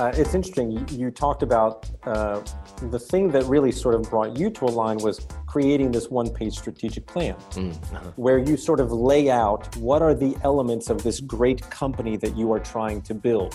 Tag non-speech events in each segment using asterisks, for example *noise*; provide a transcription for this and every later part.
uh, it's interesting. You, talked about uh, the thing that really sort of brought you to Align was creating this one page strategic plan mm. uh-huh. where you sort of lay out what are the elements of this great company that you are trying to build.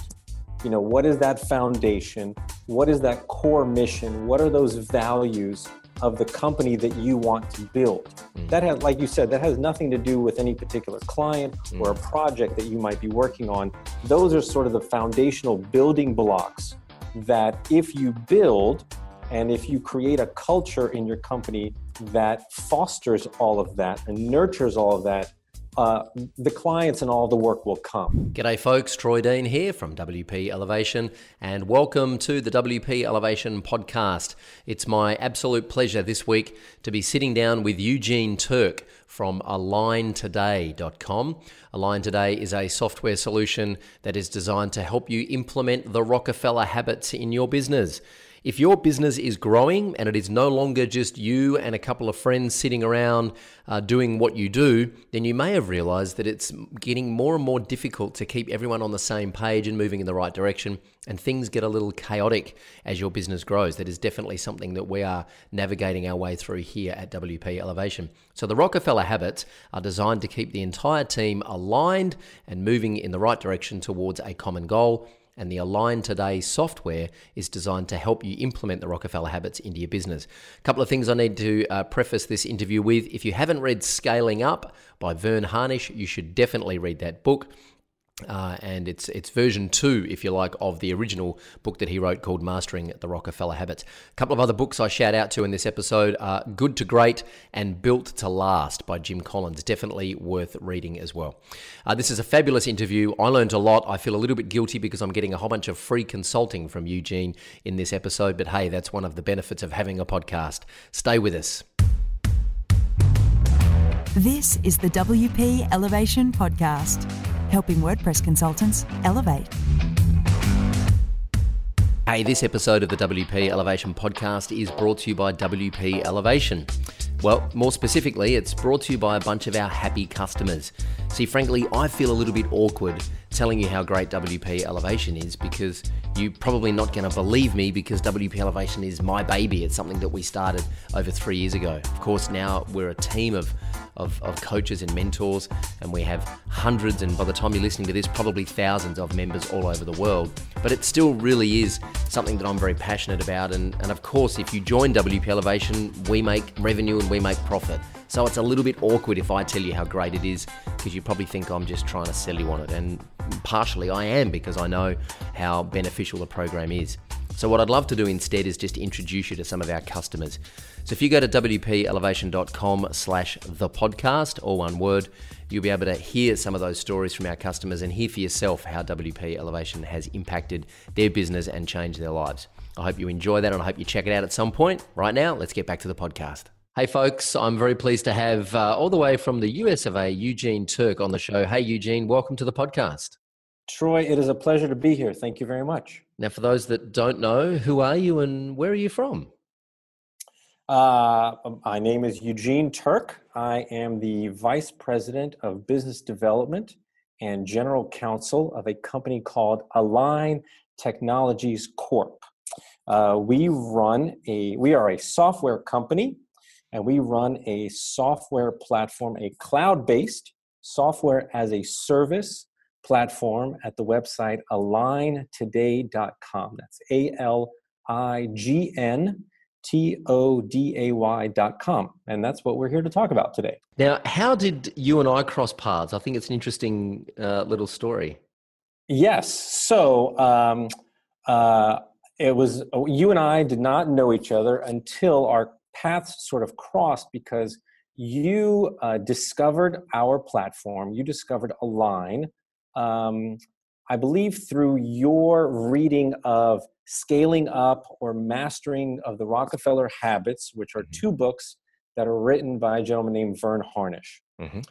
You know, what is that foundation? What is that core mission? What are those values? Of the company that you want to build. Mm. That has, like you said, that has nothing to do with any particular client mm. or a project that you might be working on. Those are sort of the foundational building blocks that if you build and if you create a culture in your company that fosters all of that and nurtures all of that, uh, the clients and all the work will come. G'day, folks. Troy Dean here from WP Elevation, and welcome to the WP Elevation podcast. It's my absolute pleasure this week to be sitting down with Eugene Turk from AlignToday.com. Align Today is a software solution that is designed to help you implement the Rockefeller habits in your business. If your business is growing and it is no longer just you and a couple of friends sitting around uh, doing what you do, then you may have realized that it's getting more and more difficult to keep everyone on the same page and moving in the right direction, and things get a little chaotic as your business grows. That is definitely something that we are navigating our way through here at WP Elevation. So, the Rockefeller habits are designed to keep the entire team aligned and moving in the right direction towards a common goal and the Align Today software is designed to help you implement the Rockefeller habits into your business. A couple of things I need to uh, preface this interview with. If you haven't read Scaling Up by Verne Harnish, you should definitely read that book. Uh, and it's it's version two, if you like, of the original book that he wrote called Mastering the Rockefeller Habits. A couple of other books I shout out to in this episode are Good to Great and Built to Last by Jim Collins. Definitely worth reading as well. Uh, this is a fabulous interview. I learned a lot. I feel a little bit guilty because I'm getting a whole bunch of free consulting from Eugene in this episode, but hey, that's one of the benefits of having a podcast. Stay with us. This is the WP Elevation Podcast helping WordPress consultants elevate. Hey, this episode of the WP Elevation podcast is brought to you by WP Elevation. Well, more specifically, it's brought to you by a bunch of our happy customers. See, frankly, I feel a little bit awkward telling you how great WP Elevation is because you're probably not going to believe me because WP Elevation is my baby. It's something that we started over three years ago. Of course, now we're a team of of, of coaches and mentors, and we have hundreds, and by the time you're listening to this, probably thousands of members all over the world. But it still really is something that I'm very passionate about. And, and of course, if you join WP Elevation, we make revenue and we make profit. So it's a little bit awkward if I tell you how great it is because you probably think I'm just trying to sell you on it. And partially I am because I know how beneficial the program is. So, what I'd love to do instead is just introduce you to some of our customers. So, if you go to wpelevation.com slash the podcast, all one word, you'll be able to hear some of those stories from our customers and hear for yourself how WP Elevation has impacted their business and changed their lives. I hope you enjoy that and I hope you check it out at some point. Right now, let's get back to the podcast. Hey, folks, I'm very pleased to have uh, all the way from the US of A, Eugene Turk on the show. Hey, Eugene, welcome to the podcast. Troy, it is a pleasure to be here. Thank you very much. Now, for those that don't know, who are you and where are you from? Uh, my name is Eugene Turk. I am the Vice President of Business Development and General Counsel of a company called Align Technologies Corp. Uh, we run a, we are a software company and we run a software platform, a cloud based software as a service platform at the website aligntoday.com. That's A L I G N T O D A Y.com. And that's what we're here to talk about today. Now, how did you and I cross paths? I think it's an interesting uh, little story. Yes. So, um, uh, it was you and I did not know each other until our paths sort of crossed because you uh, discovered our platform. You discovered Align, um, I believe through your reading of Scaling Up or Mastering of the Rockefeller Habits, which are mm-hmm. two books that are written by a gentleman named Verne Harnish. Mm-hmm.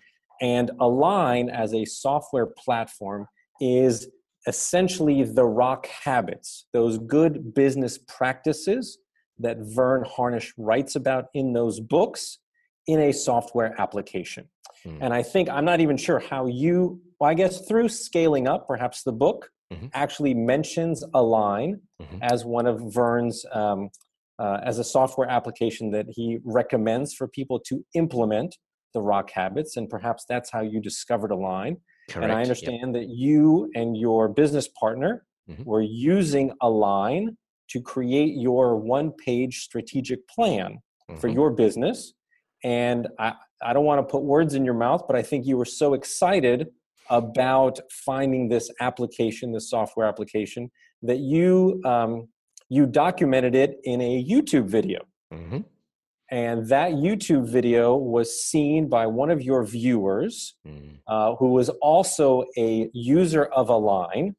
And Align as a software platform is essentially the rock habits, those good business practices that Verne Harnish writes about in those books in a software application. Mm. And I think I'm not even sure how you well, I guess through scaling up, perhaps the book mm-hmm. actually mentions Align mm-hmm. as one of Verne's um, uh, as a software application that he recommends for people to implement the rock habits and perhaps that's how you discovered align Correct. and i understand yep. that you and your business partner mm-hmm. were using align to create your one page strategic plan mm-hmm. for your business and I, I don't want to put words in your mouth but i think you were so excited about finding this application this software application that you um, you documented it in a YouTube video. Mm-hmm. And that YouTube video was seen by one of your viewers mm. uh, who was also a user of Align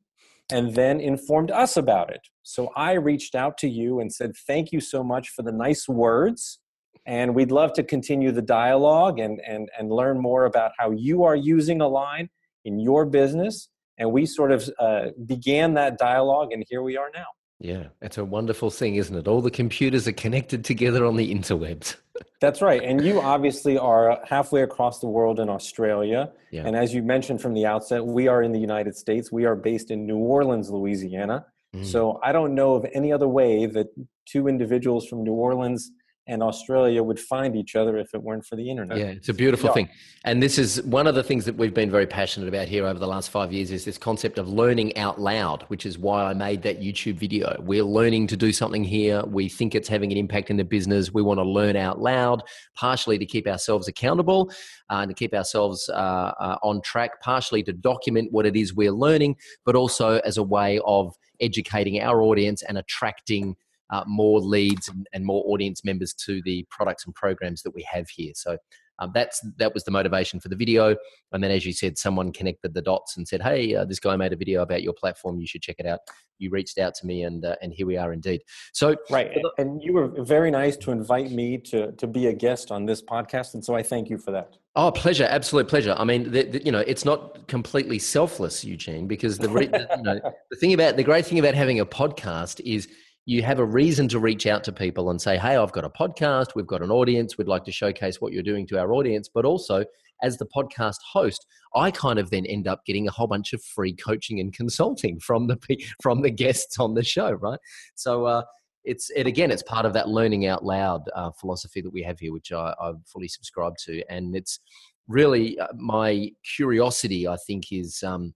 and then informed us about it. So I reached out to you and said, Thank you so much for the nice words. And we'd love to continue the dialogue and, and, and learn more about how you are using Align in your business. And we sort of uh, began that dialogue, and here we are now. Yeah, it's a wonderful thing, isn't it? All the computers are connected together on the interwebs. *laughs* That's right. And you obviously are halfway across the world in Australia. Yeah. And as you mentioned from the outset, we are in the United States. We are based in New Orleans, Louisiana. Mm. So I don't know of any other way that two individuals from New Orleans and Australia would find each other if it weren't for the internet. Yeah, it's a beautiful yeah. thing. And this is one of the things that we've been very passionate about here over the last five years is this concept of learning out loud, which is why I made that YouTube video. We're learning to do something here. We think it's having an impact in the business. We want to learn out loud, partially to keep ourselves accountable uh, and to keep ourselves uh, uh, on track, partially to document what it is we're learning, but also as a way of educating our audience and attracting uh, more leads and, and, more audience members to the products and programs that we have here. So um, that's that was the motivation for the video. And then, as you said, someone connected the dots and said, "Hey, uh, this guy made a video about your platform. You should check it out." You reached out to me, and uh, and here we are indeed. So right, the, and you were very nice to invite me to to be a guest on this podcast, and so I thank you for that. Oh, pleasure, absolute pleasure. I mean, the, the, you know, it's not completely selfless, Eugene, because the, the you know *laughs* the thing about the great thing about having a podcast is you have a reason to reach out to people and say, Hey, I've got a podcast, we've got an audience, we'd like to showcase what you're doing to our audience. But also, as the podcast host, I kind of then end up getting a whole bunch of free coaching and consulting from the from the guests on the show, right? So uh, it's it again, it's part of that learning out loud uh, philosophy that we have here, which I, I fully subscribe to, and it's really uh, my curiosity. I think is. Um,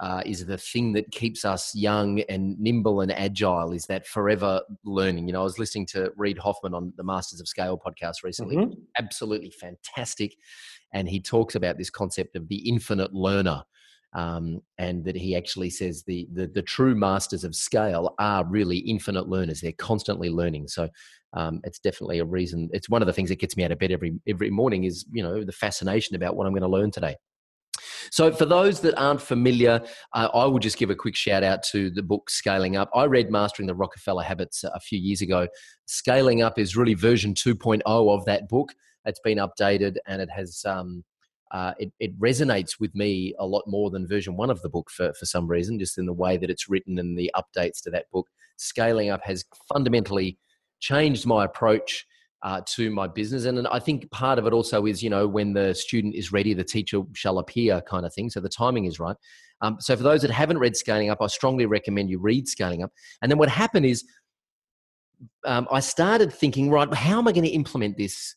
uh, is the thing that keeps us young and nimble and agile is that forever learning. You know, I was listening to Reid Hoffman on the Masters of Scale podcast recently, mm-hmm. absolutely fantastic. And he talks about this concept of the infinite learner. Um, and that he actually says the, the, the true masters of scale are really infinite learners. They're constantly learning. So um, it's definitely a reason. It's one of the things that gets me out of bed every every morning. Is you know the fascination about what I'm going to learn today. So, for those that aren't familiar, uh, I will just give a quick shout out to the book Scaling Up. I read Mastering the Rockefeller Habits a few years ago. Scaling Up is really version 2.0 of that book. It's been updated and it has. Um, uh, it, it, resonates with me a lot more than version one of the book for, for some reason, just in the way that it's written and the updates to that book. Scaling Up has fundamentally changed my approach uh, to my business. And I think part of it also is, you know, when the student is ready, the teacher shall appear kind of thing. So the timing is right. Um, so for those that haven't read Scaling Up, I strongly recommend you read Scaling Up. And then what happened is um, I started thinking, right, how am I going to implement this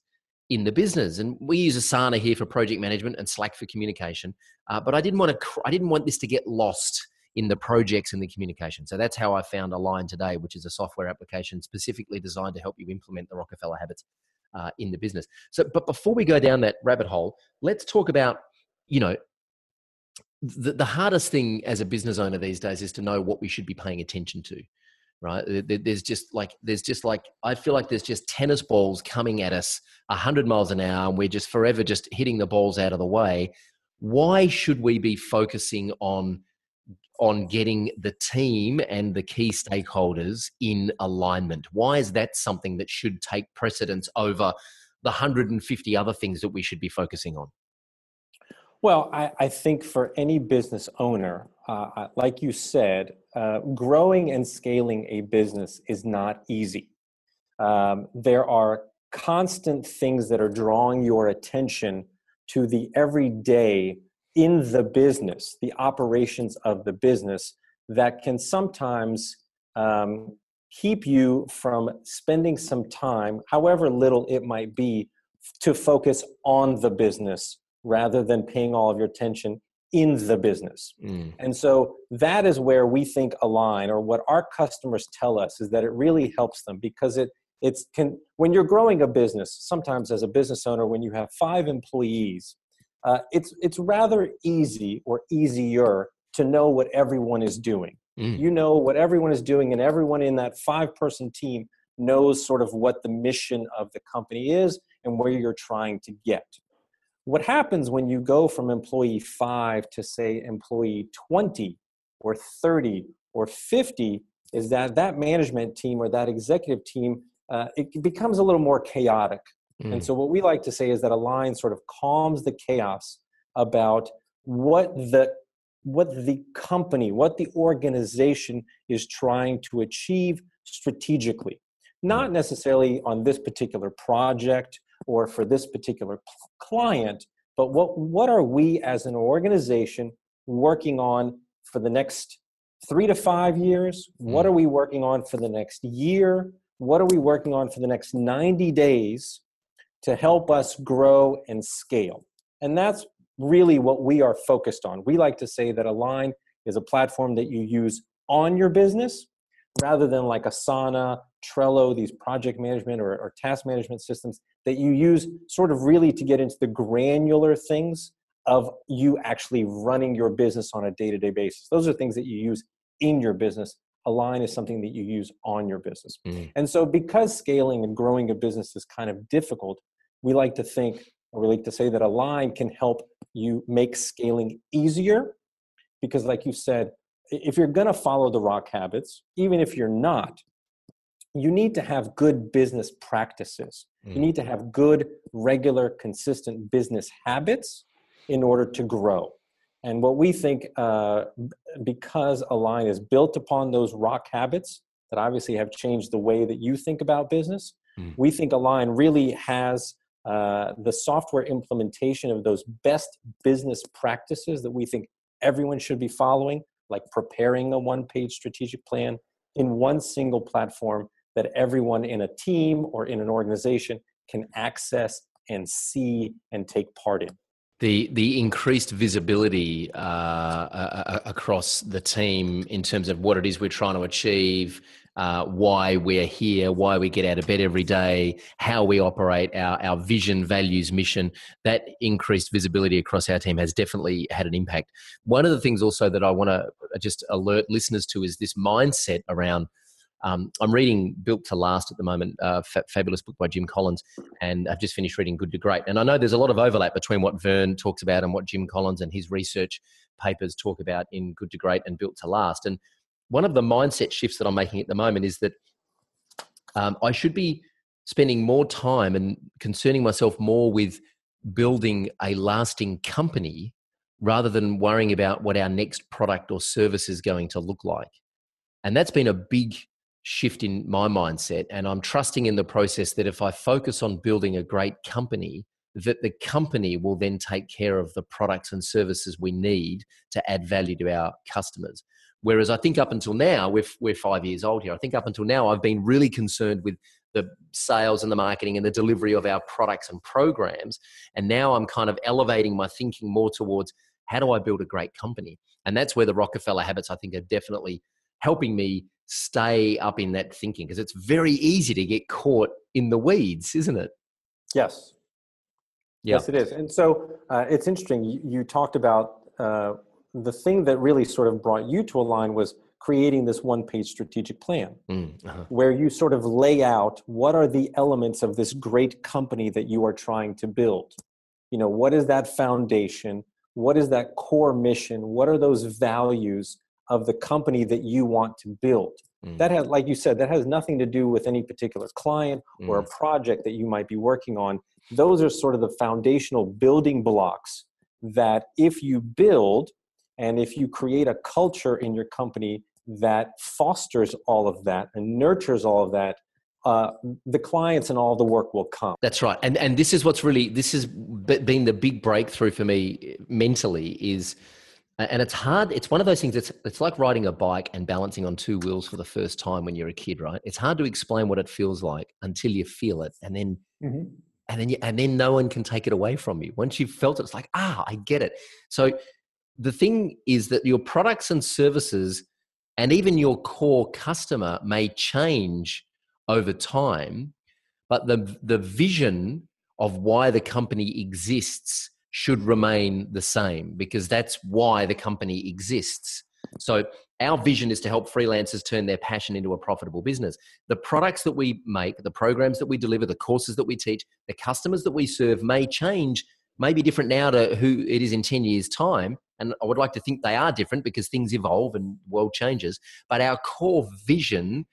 in the business? And we use Asana here for project management and Slack for communication. Uh, but I didn't want to, I didn't want this to get lost in the projects and the communication. So that's how I found Align today, which is a software application specifically designed to help you implement the Rockefeller habits uh, in the business. So, but before we go down that rabbit hole, let's talk about, you know, the, the hardest thing as a business owner these days is to know what we should be paying attention to right there's just like there's just like i feel like there's just tennis balls coming at us 100 miles an hour and we're just forever just hitting the balls out of the way why should we be focusing on on getting the team and the key stakeholders in alignment? Why is that something that should take precedence over the 150 other things that we should be focusing on? Well, I, I think for any business owner, uh, like you said, uh, growing and scaling a business is not easy. Um, there are constant things that are drawing your attention to the everyday in the business, the operations of the business that can sometimes um, keep you from spending some time, however little it might be, to focus on the business rather than paying all of your attention in the business. Mm. And so that is where we think align or what our customers tell us is that it really helps them because it it's can when you're growing a business sometimes as a business owner when you have five employees uh, it's it's rather easy or easier to know what everyone is doing mm. you know what everyone is doing and everyone in that five person team knows sort of what the mission of the company is and where you're trying to get what happens when you go from employee 5 to say employee 20 or 30 or 50 is that that management team or that executive team uh, it becomes a little more chaotic. Mm. And so, what we like to say is that Align sort of calms the chaos about what the what the company, what the organization is trying to achieve strategically, not mm. necessarily on this particular project or for this particular client, but what what are we as an organization working on for the next three to five years? What mm. are we working on for the next year? what are we working on for the next 90 days to help us grow and scale? And that's really what we are focused on. We like to say that Align is a platform that you use on your business rather than like Asana, Trello, these project management or, or task management systems that you use sort of really to get into the granular things of you actually running your business on a day to day basis. Those are things that you use in your business Align is something that you use on your business. Mm-hmm. And so, because scaling and growing a business is kind of difficult, we like to think, or we like to say that Align can help you make scaling easier. Because, like you said, if you're going to follow the rock habits, even if you're not, you need to have good business practices. Mm-hmm. You need to have good, regular, consistent business habits in order to grow. And what we think, uh, because Align is built upon those rock habits that obviously have changed the way that you think about business, mm. we think Align really has uh, the software implementation of those best business practices that we think everyone should be following, like preparing a one page strategic plan in one single platform that everyone in a team or in an organization can access and see and take part in. The the increased visibility uh, uh, across the team in terms of what it is we're trying to achieve, uh, why we're here, why we get out of bed every day, how we operate, our our vision, values, mission. That increased visibility across our team has definitely had an impact. One of the things also that I want to just alert listeners to is this mindset around um, I'm reading Built to Last at the moment, uh, fa- fabulous book by Jim Collins, and I've just finished reading Good to Great. And I know there's a lot of overlap between what Verne talks about and what Jim Collins and his research papers talk about in Good to Great and Built to Last. And one of the mindset shifts that I'm making at the moment is that um, I should be spending more time and concerning myself more with building a lasting company rather than worrying about what our next product or service is going to look like. And that's been a big shift in my mindset and i'm trusting in the process that if i focus on building a great company that the company will then take care of the products and services we need to add value to our customers whereas i think up until now we're, we're five years old here i think up until now i've been really concerned with the sales and the marketing and the delivery of our products and programs and now i'm kind of elevating my thinking more towards how do i build a great company and that's where the rockefeller habits i think are definitely helping me stay up in that thinking because it's very easy to get caught in the weeds, isn't it? Yes. Yes, it is. And so uh, it's interesting. You, you talked about uh, the thing that really sort of brought you to Align was creating this one page strategic plan mm, uh-huh. where you sort of lay out what are the elements of this great company that you are trying to build. You know, what is that foundation? What is that core mission? What are those values of the company that you want to build. Mm. That has, like you said, that has nothing to do with any particular client mm. or a mm. project that you might be working on. Those are sort of the foundational building blocks that if you build and if you create a culture in your company that fosters all of that and nurtures all of that, uh, the clients and all the work will come. That's right, and and this is what's really this has been the big breakthrough for me mentally is, and it's hard. It's one of those things. It's it's like riding a bike and balancing on two wheels for the first time when you're a kid, right? It's hard to explain what it feels like until you feel it, and then. Mm-hmm. And then, you, and then no one can take it away from you. Once you've felt it, it's like, ah, I get it. So, the thing is that your products and services and even your core customer may change over time, but the, the vision of why the company exists should remain the same because that's why the company exists. So, our vision is to help freelancers turn their passion into a profitable business. The products that we make, the programs that we deliver, the courses that we teach, the customers that we serve may change, may be different now to who it is in 10 years' time. And I would like to think they are different because things evolve and world changes. But our core vision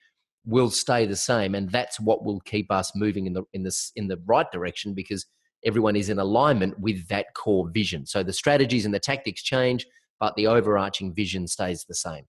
will stay the same and that's what will keep us moving in the in this in the right direction because everyone is in alignment with that core vision so the strategies and the tactics change but the overarching vision stays the same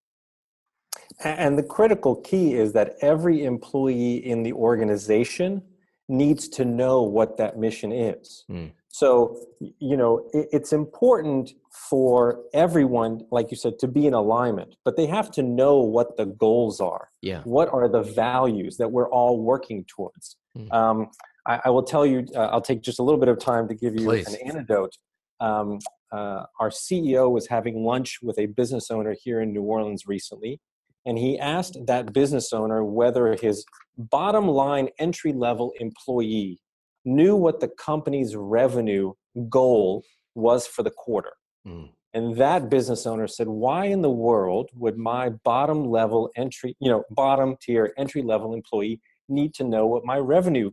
and the critical key is that every employee in the organization needs to know what that mission is mm. So, you know, it, it's important for everyone, like you said, to be in alignment, but they have to know what the goals are. Yeah. What are the values that we're all working towards? Mm. Um, I, I, will tell you, uh, I'll take just a little bit of time to give you Please. an anecdote. Um, uh, our CEO was having lunch with a business owner here in New Orleans recently, and he asked that business owner whether his bottom line entry level employee knew what the company's revenue goal was for the quarter. Mm. And that business owner said, Why in the world would my bottom level entry, you know, bottom tier entry level employee need to know what my revenue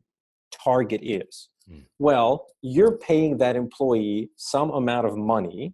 target is? Mm. Well, you're paying that employee some amount of money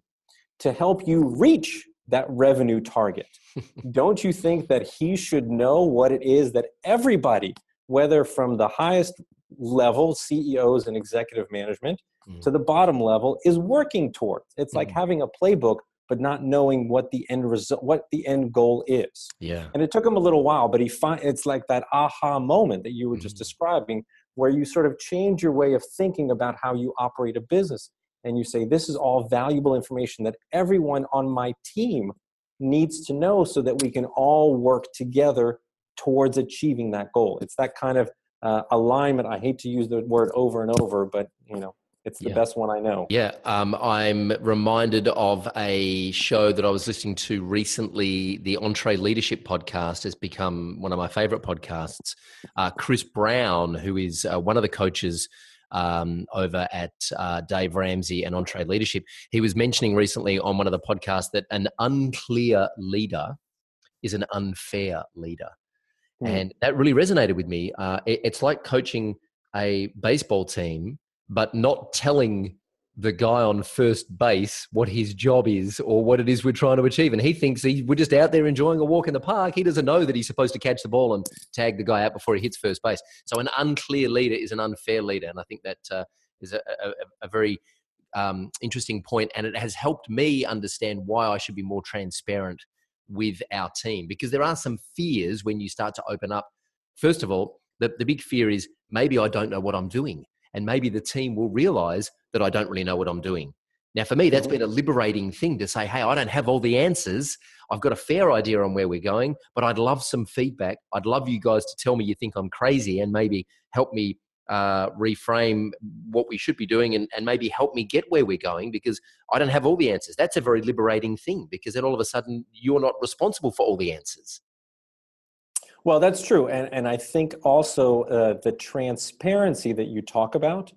to help you reach that revenue target. *laughs* Don't you think that he should know what it is that everybody, whether from the highest level, CEOs and executive management, mm. to the bottom level is working towards. It's mm. like having a playbook but not knowing what the end result what the end goal is. Yeah. And it took him a little while, but he find it's like that aha moment that you were just mm. describing where you sort of change your way of thinking about how you operate a business and you say this is all valuable information that everyone on my team needs to know so that we can all work together towards achieving that goal. It's that kind of uh, alignment. I hate to use the word over and over, but you know, it's the yeah. best one I know. Yeah, um, I'm reminded of a show that I was listening to recently. The EntreLeadership podcast has become one of my favorite podcasts. Uh, Chris Brown, who is uh, one of the coaches um, over at uh, Dave Ramsey and EntreLeadership, he was mentioning recently on one of the podcasts that an unclear leader is an unfair leader. Mm. And that really resonated with me. Uh, it, it's like coaching a baseball team, but not telling the guy on first base what his job is or what it is we're trying to achieve. And he thinks he, we're just out there enjoying a walk in the park. He doesn't know that he's supposed to catch the ball and tag the guy out before he hits first base. So an unclear leader is an unfair leader. And I think that uh, is a, a, a very um, interesting point, and it has helped me understand why I should be more transparent with our team because there are some fears when you start to open up. First of all, the, the big fear is maybe I don't know what I'm doing, and maybe the team will realize that I don't really know what I'm doing. Now, for me, that's mm-hmm. been a liberating thing to say, hey, I don't have all the answers. I've got a fair idea on where we're going, but I'd love some feedback. I'd love you guys to tell me you think I'm crazy and maybe help me uh, reframe what we should be doing and, and maybe help me get where we're going because I don't have all the answers. That's a very liberating thing because then all of a sudden you're not responsible for all the answers. Well, that's true. And, and I think also uh, the transparency that you talk about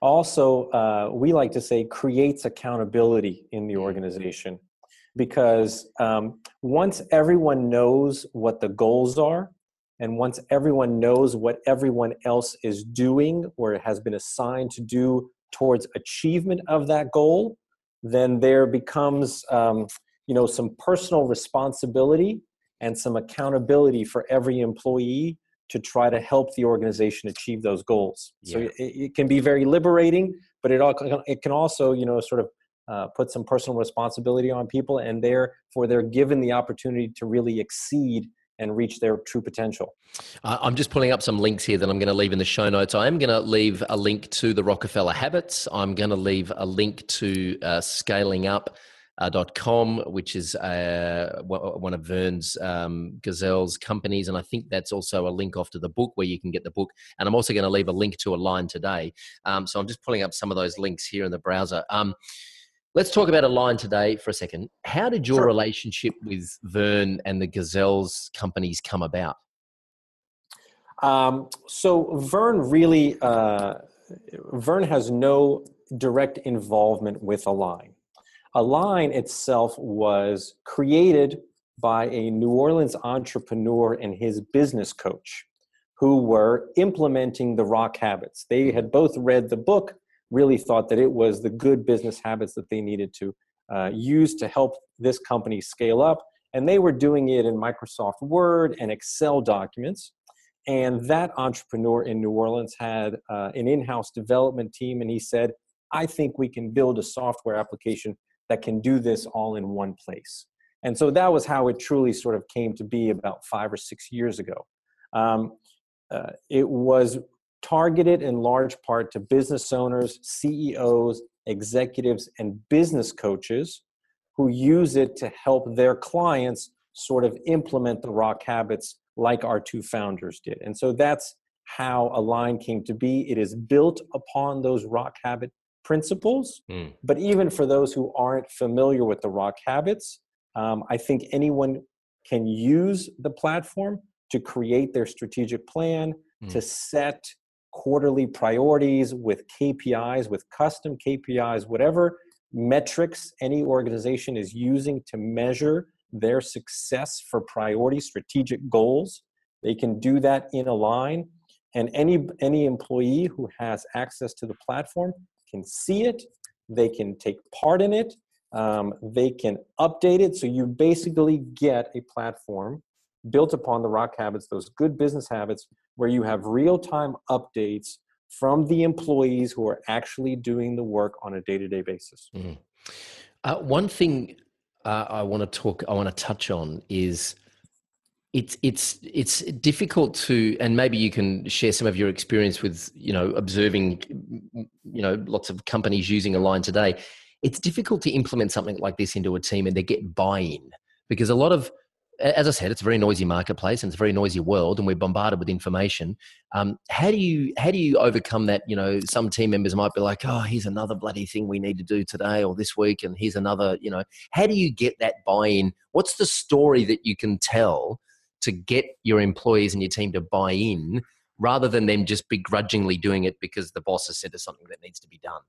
also, uh, we like to say, creates accountability in the mm. organization because um, once everyone knows what the goals are, and once everyone knows what everyone else is doing or has been assigned to do towards achievement of that goal, then there becomes um, you know some personal responsibility and some accountability for every employee to try to help the organization achieve those goals. Yeah. So it, it, can be very liberating, but it all it can also you know sort of uh, put some personal responsibility on people, and therefore they're given the opportunity to really exceed and reach their true potential. Uh, I'm just pulling up some links here that I'm going to leave in the show notes. I am going to leave a link to the Rockefeller Habits. I'm going to leave a link to uh. Uh, which is uh, one of Verne's um, Gazelle's companies, and I think that's also a link off to the book where you can get the book. And I'm also going to leave a link to Align today. Um, so I'm just pulling up some of those links here in the browser. Um, Let's talk about Align today for a second. How did your sure. relationship with Verne and the Gazelles companies come about? Um, so Verne really, uh, Verne has no direct involvement with Align. Align itself was created by a New Orleans entrepreneur and his business coach who were implementing the rock habits. They had both read the book really thought that it was the good business habits that they needed to uh, use to help this company scale up. And they were doing it in Microsoft Word and Excel documents. And that entrepreneur in New Orleans had uh, an in house development team, and he said, I think we can build a software application that can do this all in one place. And so that was how it truly sort of came to be about five or six years ago. Um, uh, it was targeted in large part to business owners, CEOs, executives, and business coaches who use it to help their clients sort of implement the rock habits like our two founders did. And so that's how Align came to be. It is built upon those rock habit principles. Mm. But even for those who aren't familiar with the rock habits, um, I think anyone can use the platform to create their strategic plan, mm. to set quarterly priorities with KPIs, with custom KPIs, whatever metrics any organization is using to measure their success for priority strategic goals. They can do that in Align. And any, any employee who has access to the platform can see it, they can take part in it, um, they can update it. So you basically get a platform built upon the rock habits, those good business habits, where you have real time updates from the employees who are actually doing the work on a day to day basis. Mm-hmm. Uh, one thing uh, I want to talk, I want to touch on is it's it's it's difficult to and maybe you can share some of your experience with you know observing you know lots of companies using Align today it's difficult to implement something like this into a team and they get buy-in because a lot of as I said, it's a very noisy marketplace and it's a very noisy world, and we're bombarded with information. Um, how do you how do you overcome that? You know, some team members might be like, "Oh, here's another bloody thing we need to do today or this week," and here's another. You know, how do you get that buy-in? What's the story that you can tell to get your employees and your team to buy in, rather than them just begrudgingly doing it because the boss has said there's something that needs to be done?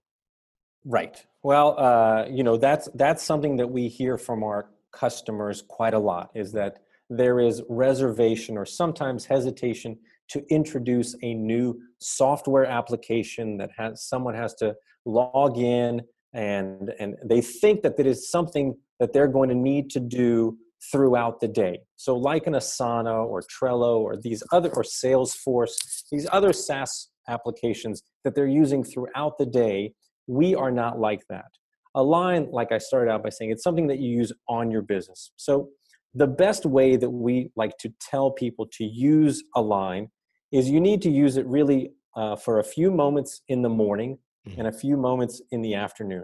Right. Well, uh, you know, that's that's something that we hear from our customers quite a lot is that there is reservation or sometimes hesitation to introduce a new software application that has someone has to log in and and they think that it is something that they're going to need to do throughout the day. So like an asana or trello or these other or salesforce these other saas applications that they're using throughout the day we are not like that Align, like I started out by saying, it's something that you use on your business. So the best way that we like to tell people to use Align is you need to use it really uh, for a few moments in the morning mm-hmm. and a few moments in the afternoon.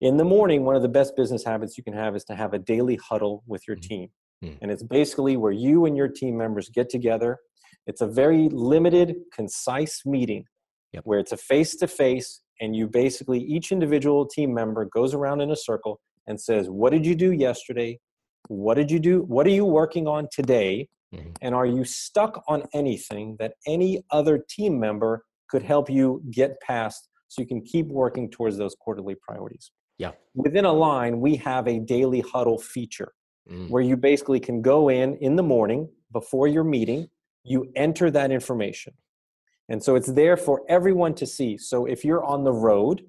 In the morning, one of the best business habits you can have is to have a daily huddle with your mm-hmm. team. Mm-hmm. And it's basically where you and your team members get together. It's a very limited, concise meeting yep. where it's a face to face and you basically each individual team member goes around in a circle and says what did you do yesterday? What did you do what are you working on today? Mm-hmm. and are you stuck on anything that any other team member could help you get past so you can keep working towards those quarterly priorities? Yeah. Within Align we have a daily huddle feature mm. where you basically can go in in the morning before your meeting you enter that information and so it's there for everyone to see. So if you're on the road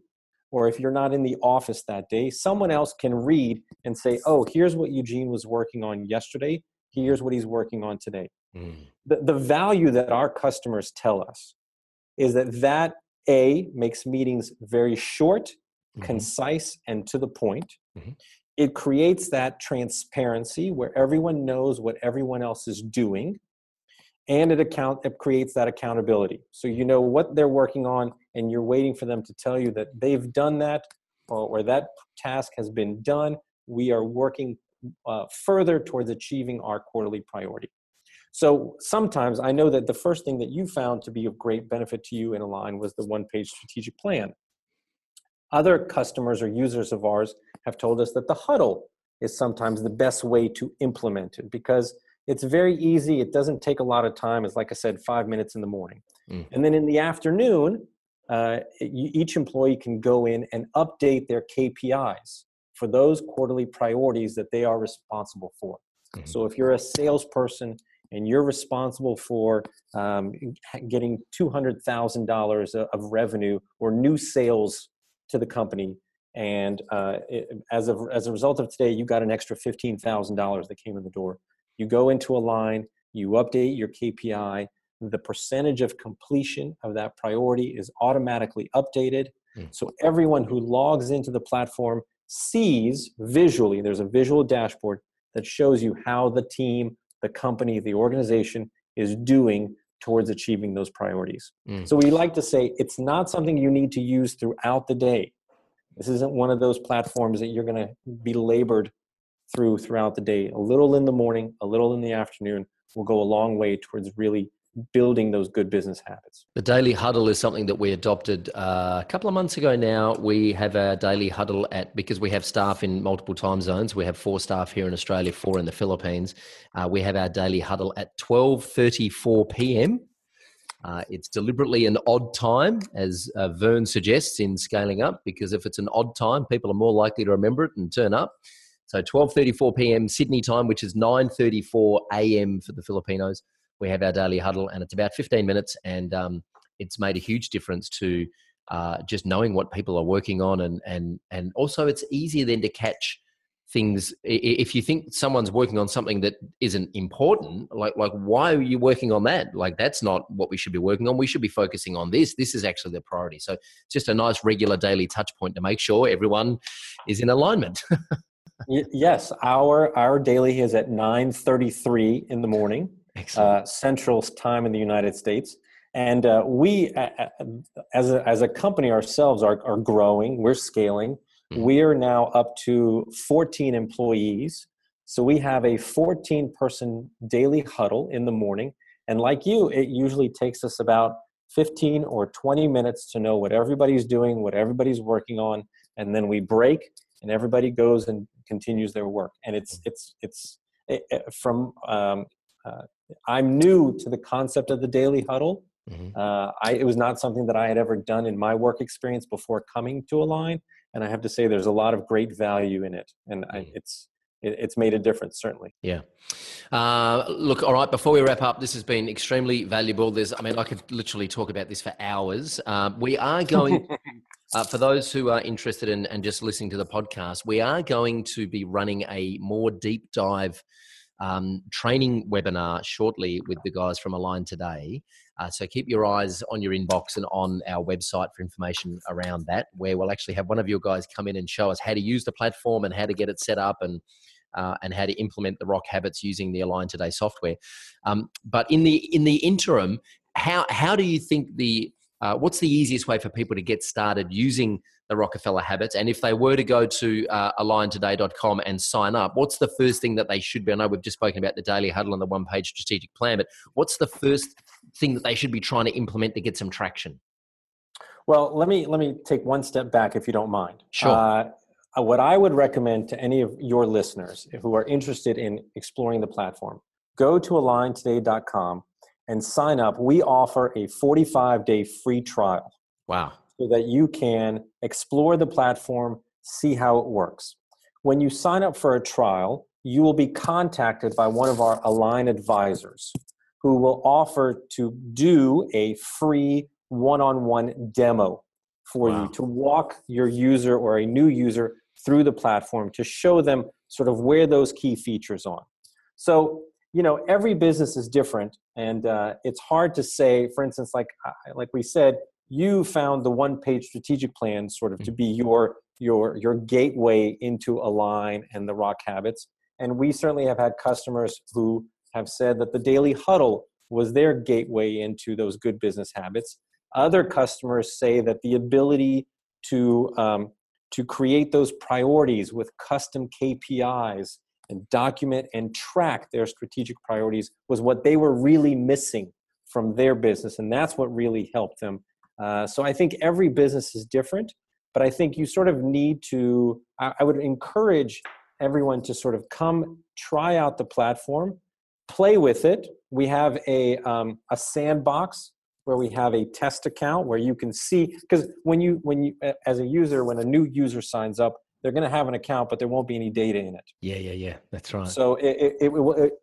or if you're not in the office that day, someone else can read and say, oh, here's what Eugene was working on yesterday. Here's what he's working on today. Mm. The, the value that our customers tell us is that that A makes meetings very short, mm-hmm. concise, and to the point. Mm-hmm. it creates that transparency where everyone knows what everyone else is doing and it account it creates that accountability. So you know what they're working on and you're waiting for them to tell you that they've done that or, or that task has been done. We are working uh, further towards achieving our quarterly priority. So sometimes i know that the first thing that you found to be of great benefit to you in Align was the one page strategic plan. Other customers or users of ours have told us that the huddle is sometimes the best way to implement it because it's very easy. It doesn't take a lot of time. It's like I said, five minutes in the morning. Mm. And then in the afternoon, uh, each employee can go in and update their KPIs for those quarterly priorities that they are responsible for. Mm-hmm. So if you're a salesperson and you're responsible for um, getting $200,000 of revenue or new sales to the company, and uh, it, as, a, as a result of today, you got an extra $15,000 that came in the door you go into Align, you update your KPI, the percentage of completion of that priority is automatically updated. Mm. So everyone who logs into the platform sees visually, there's a visual dashboard that shows you how the team, the company, the organization is doing towards achieving those priorities. Mm. So we like to say it's not something you need to use throughout the day. This isn't one of those platforms that you're going to be labored through throughout the day. A little in the morning, a little in the afternoon will go a long way towards really building those good business habits. The daily huddle is something that we adopted uh, a couple of months ago now. We have a daily huddle at because we have staff in multiple time zones. We have four staff here in Australia, four in the Philippines. Uh, we have our daily huddle at 12:34 p.m. Uh, it's deliberately an odd time, as uh, Verne suggests in scaling up, because if it's an odd time, people are more likely to remember it and turn up. So 12:34 p.m. Sydney time, which is 9:34 a.m. for the Filipinos. We have our daily huddle, and it's about 15 minutes, and um, it's made a huge difference to uh, just knowing what people are working on, and and and also it's easier then to catch things if you think someone's working on something that isn't important like like why are you working on that like that's not what we should be working on we should be focusing on this this is actually the priority so it's just a nice regular daily touch point to make sure everyone is in alignment *laughs* yes, our our daily is at nine thirty three in the morning, uh, Central Time in the United States, and uh, we, uh, as a, as a company ourselves, are are growing. We're scaling. Mm-hmm. We are now up to fourteen employees. So we have a fourteen person daily huddle in the morning, and like you, it usually takes us about 15 or 20 minutes to know what everybody's doing, what everybody's working on, and then we break and everybody goes and continues their work and it's mm-hmm. it's it's it, eh, it, eh, from um, uh, i'm new to the concept of the daily huddle mm-hmm. uh, I, it was not something that i had ever done in my work experience before coming to Align and i have to say there's a lot of great value in it and mm-hmm. I, it's it's made a difference certainly. Yeah. Uh, look all right before we wrap up this has been extremely valuable. There's i mean i could literally talk about this for hours. Um, we are going *laughs* Uh, for those who are interested in and just listening to the podcast, we are going to be running a more deep dive um, training webinar shortly with the guys from Align Today. Uh, so keep your eyes on your inbox and on our website for information around that, where we'll actually have one of your guys come in and show us how to use the platform and how to get it set up and uh, and how to implement the rock habits using the Align Today software. Um, but in the in the interim, how how do you think the uh, what's the easiest way for people to get started using the Rockefeller habits? And if they were to go to uh, aligntoday.com and sign up, what's the first thing that they should be? I know we've just spoken about the daily huddle and the one page strategic plan, but what's the first thing that they should be trying to implement to get some traction? Well, let me let me take one step back if you don't mind. Sure. Uh, Uh, what I would recommend to any of your listeners who are interested in exploring the platform, go to aligntoday.com and sign up, we offer a 45 day free trial. Wow. So that you can explore the platform, see how it works. When you sign up for a trial, you will be contacted by one of our Align advisors who will offer to do a free one on one demo for wow. you to walk your user or a new user through the platform to show them sort of where those key features are. So you know every business is different and uh, it's hard to say for instance like like we said you found the one page strategic plan sort of to mm-hmm. be your your your gateway into Align and the Rock Habits. And we certainly have had customers who have said that the daily huddle was their gateway into those good business habits. Other customers say that the ability to um, to create those priorities with custom KPIs and document and track their strategic priorities was what they were really missing from their business, and that's what really helped them. Uh, so I think every business is different, but I think you sort of need to. I, I would encourage everyone to sort of come try out the platform, play with it. We have a um, a sandbox where we have a test account where you can see because when you when you as a user when a new user signs up they're going to have an account but there won't be any data in it. Yeah yeah yeah. That's right. So it, it, it, it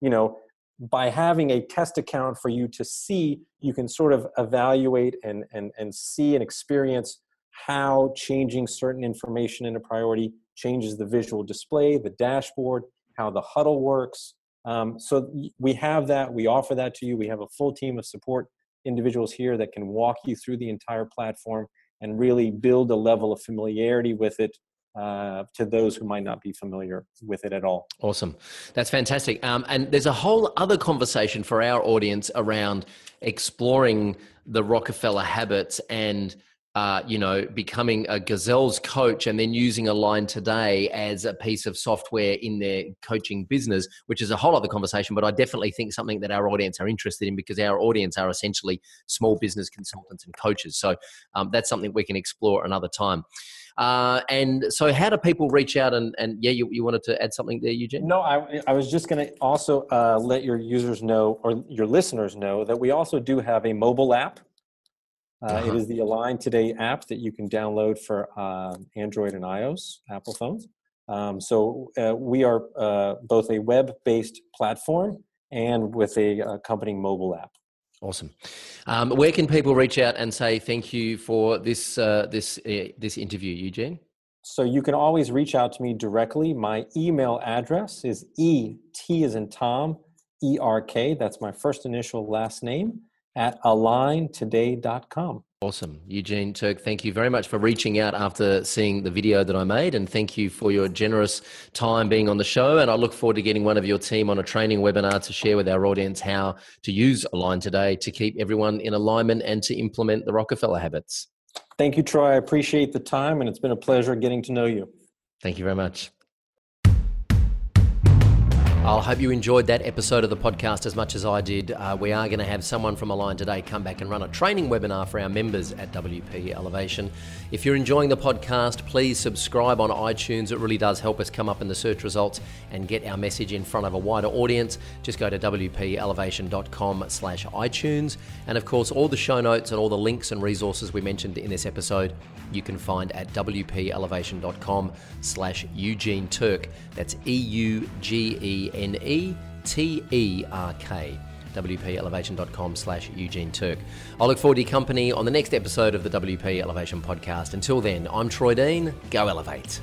you know by having a test account for you to see you can sort of evaluate and and and see and experience how changing certain information in a priority changes the visual display the dashboard how the huddle works. Um, so we have that we offer that to you. We have a full team of support individuals here that can walk you through the entire platform and really build a level of familiarity with it uh, to those who might not be familiar with it at all. Awesome. That's fantastic. Um, and there's a whole other conversation for our audience around exploring the Rockefeller habits and uh, you know, becoming a Gazelles coach and then using Align Today as a piece of software in their coaching business, which is a whole other conversation. But I definitely think something that our audience are interested in because our audience are essentially small business consultants and coaches. So um, that's something we can explore another time. Uh, and so, how do people reach out? And, and yeah, you, you wanted to add something there, Eugene? No, I, I was just going to also uh, let your users know or your listeners know that we also do have a mobile app uh-huh. It is the Align Today app that you can download for uh, Android and iOS, Apple phones. Um, so uh, we are uh, both a web-based platform and with a accompanying mobile app. Awesome. Um, where can people reach out and say thank you for this uh, this uh, this interview, Eugene? So you can always reach out to me directly. My email address is e t as in Tom e r k. That's my first initial last name at aligntoday.com. Awesome. Eugene Terk, thank you very much for reaching out after seeing the video that I made. And thank you for your generous time being on the show. And I look forward to getting one of your team on a training webinar to share with our audience how to use Align Today to keep everyone in alignment and to implement the Rockefeller habits. Thank you, Troy. I appreciate the time, and it's been a pleasure getting to know you. Thank you very much. I hope you enjoyed that episode of the podcast as much as I did. Uh, we are going to have someone from Align today come back and run a training webinar for our members at WP Elevation. If you're enjoying the podcast, please subscribe on iTunes. It really does help us come up in the search results and get our message in front of a wider audience. Just go to wpelevation.com slash iTunes. And of course, all the show notes and all the links and resources we mentioned in this episode, you can find at wpelevation.com slash Eugene Terk. That's E-U-G-E N E T E R K wpelevation.com slash Eugene Terk. I look forward to your company on the next episode of the WP Elevation podcast. Until then, I'm Troy Dean. Go Elevate.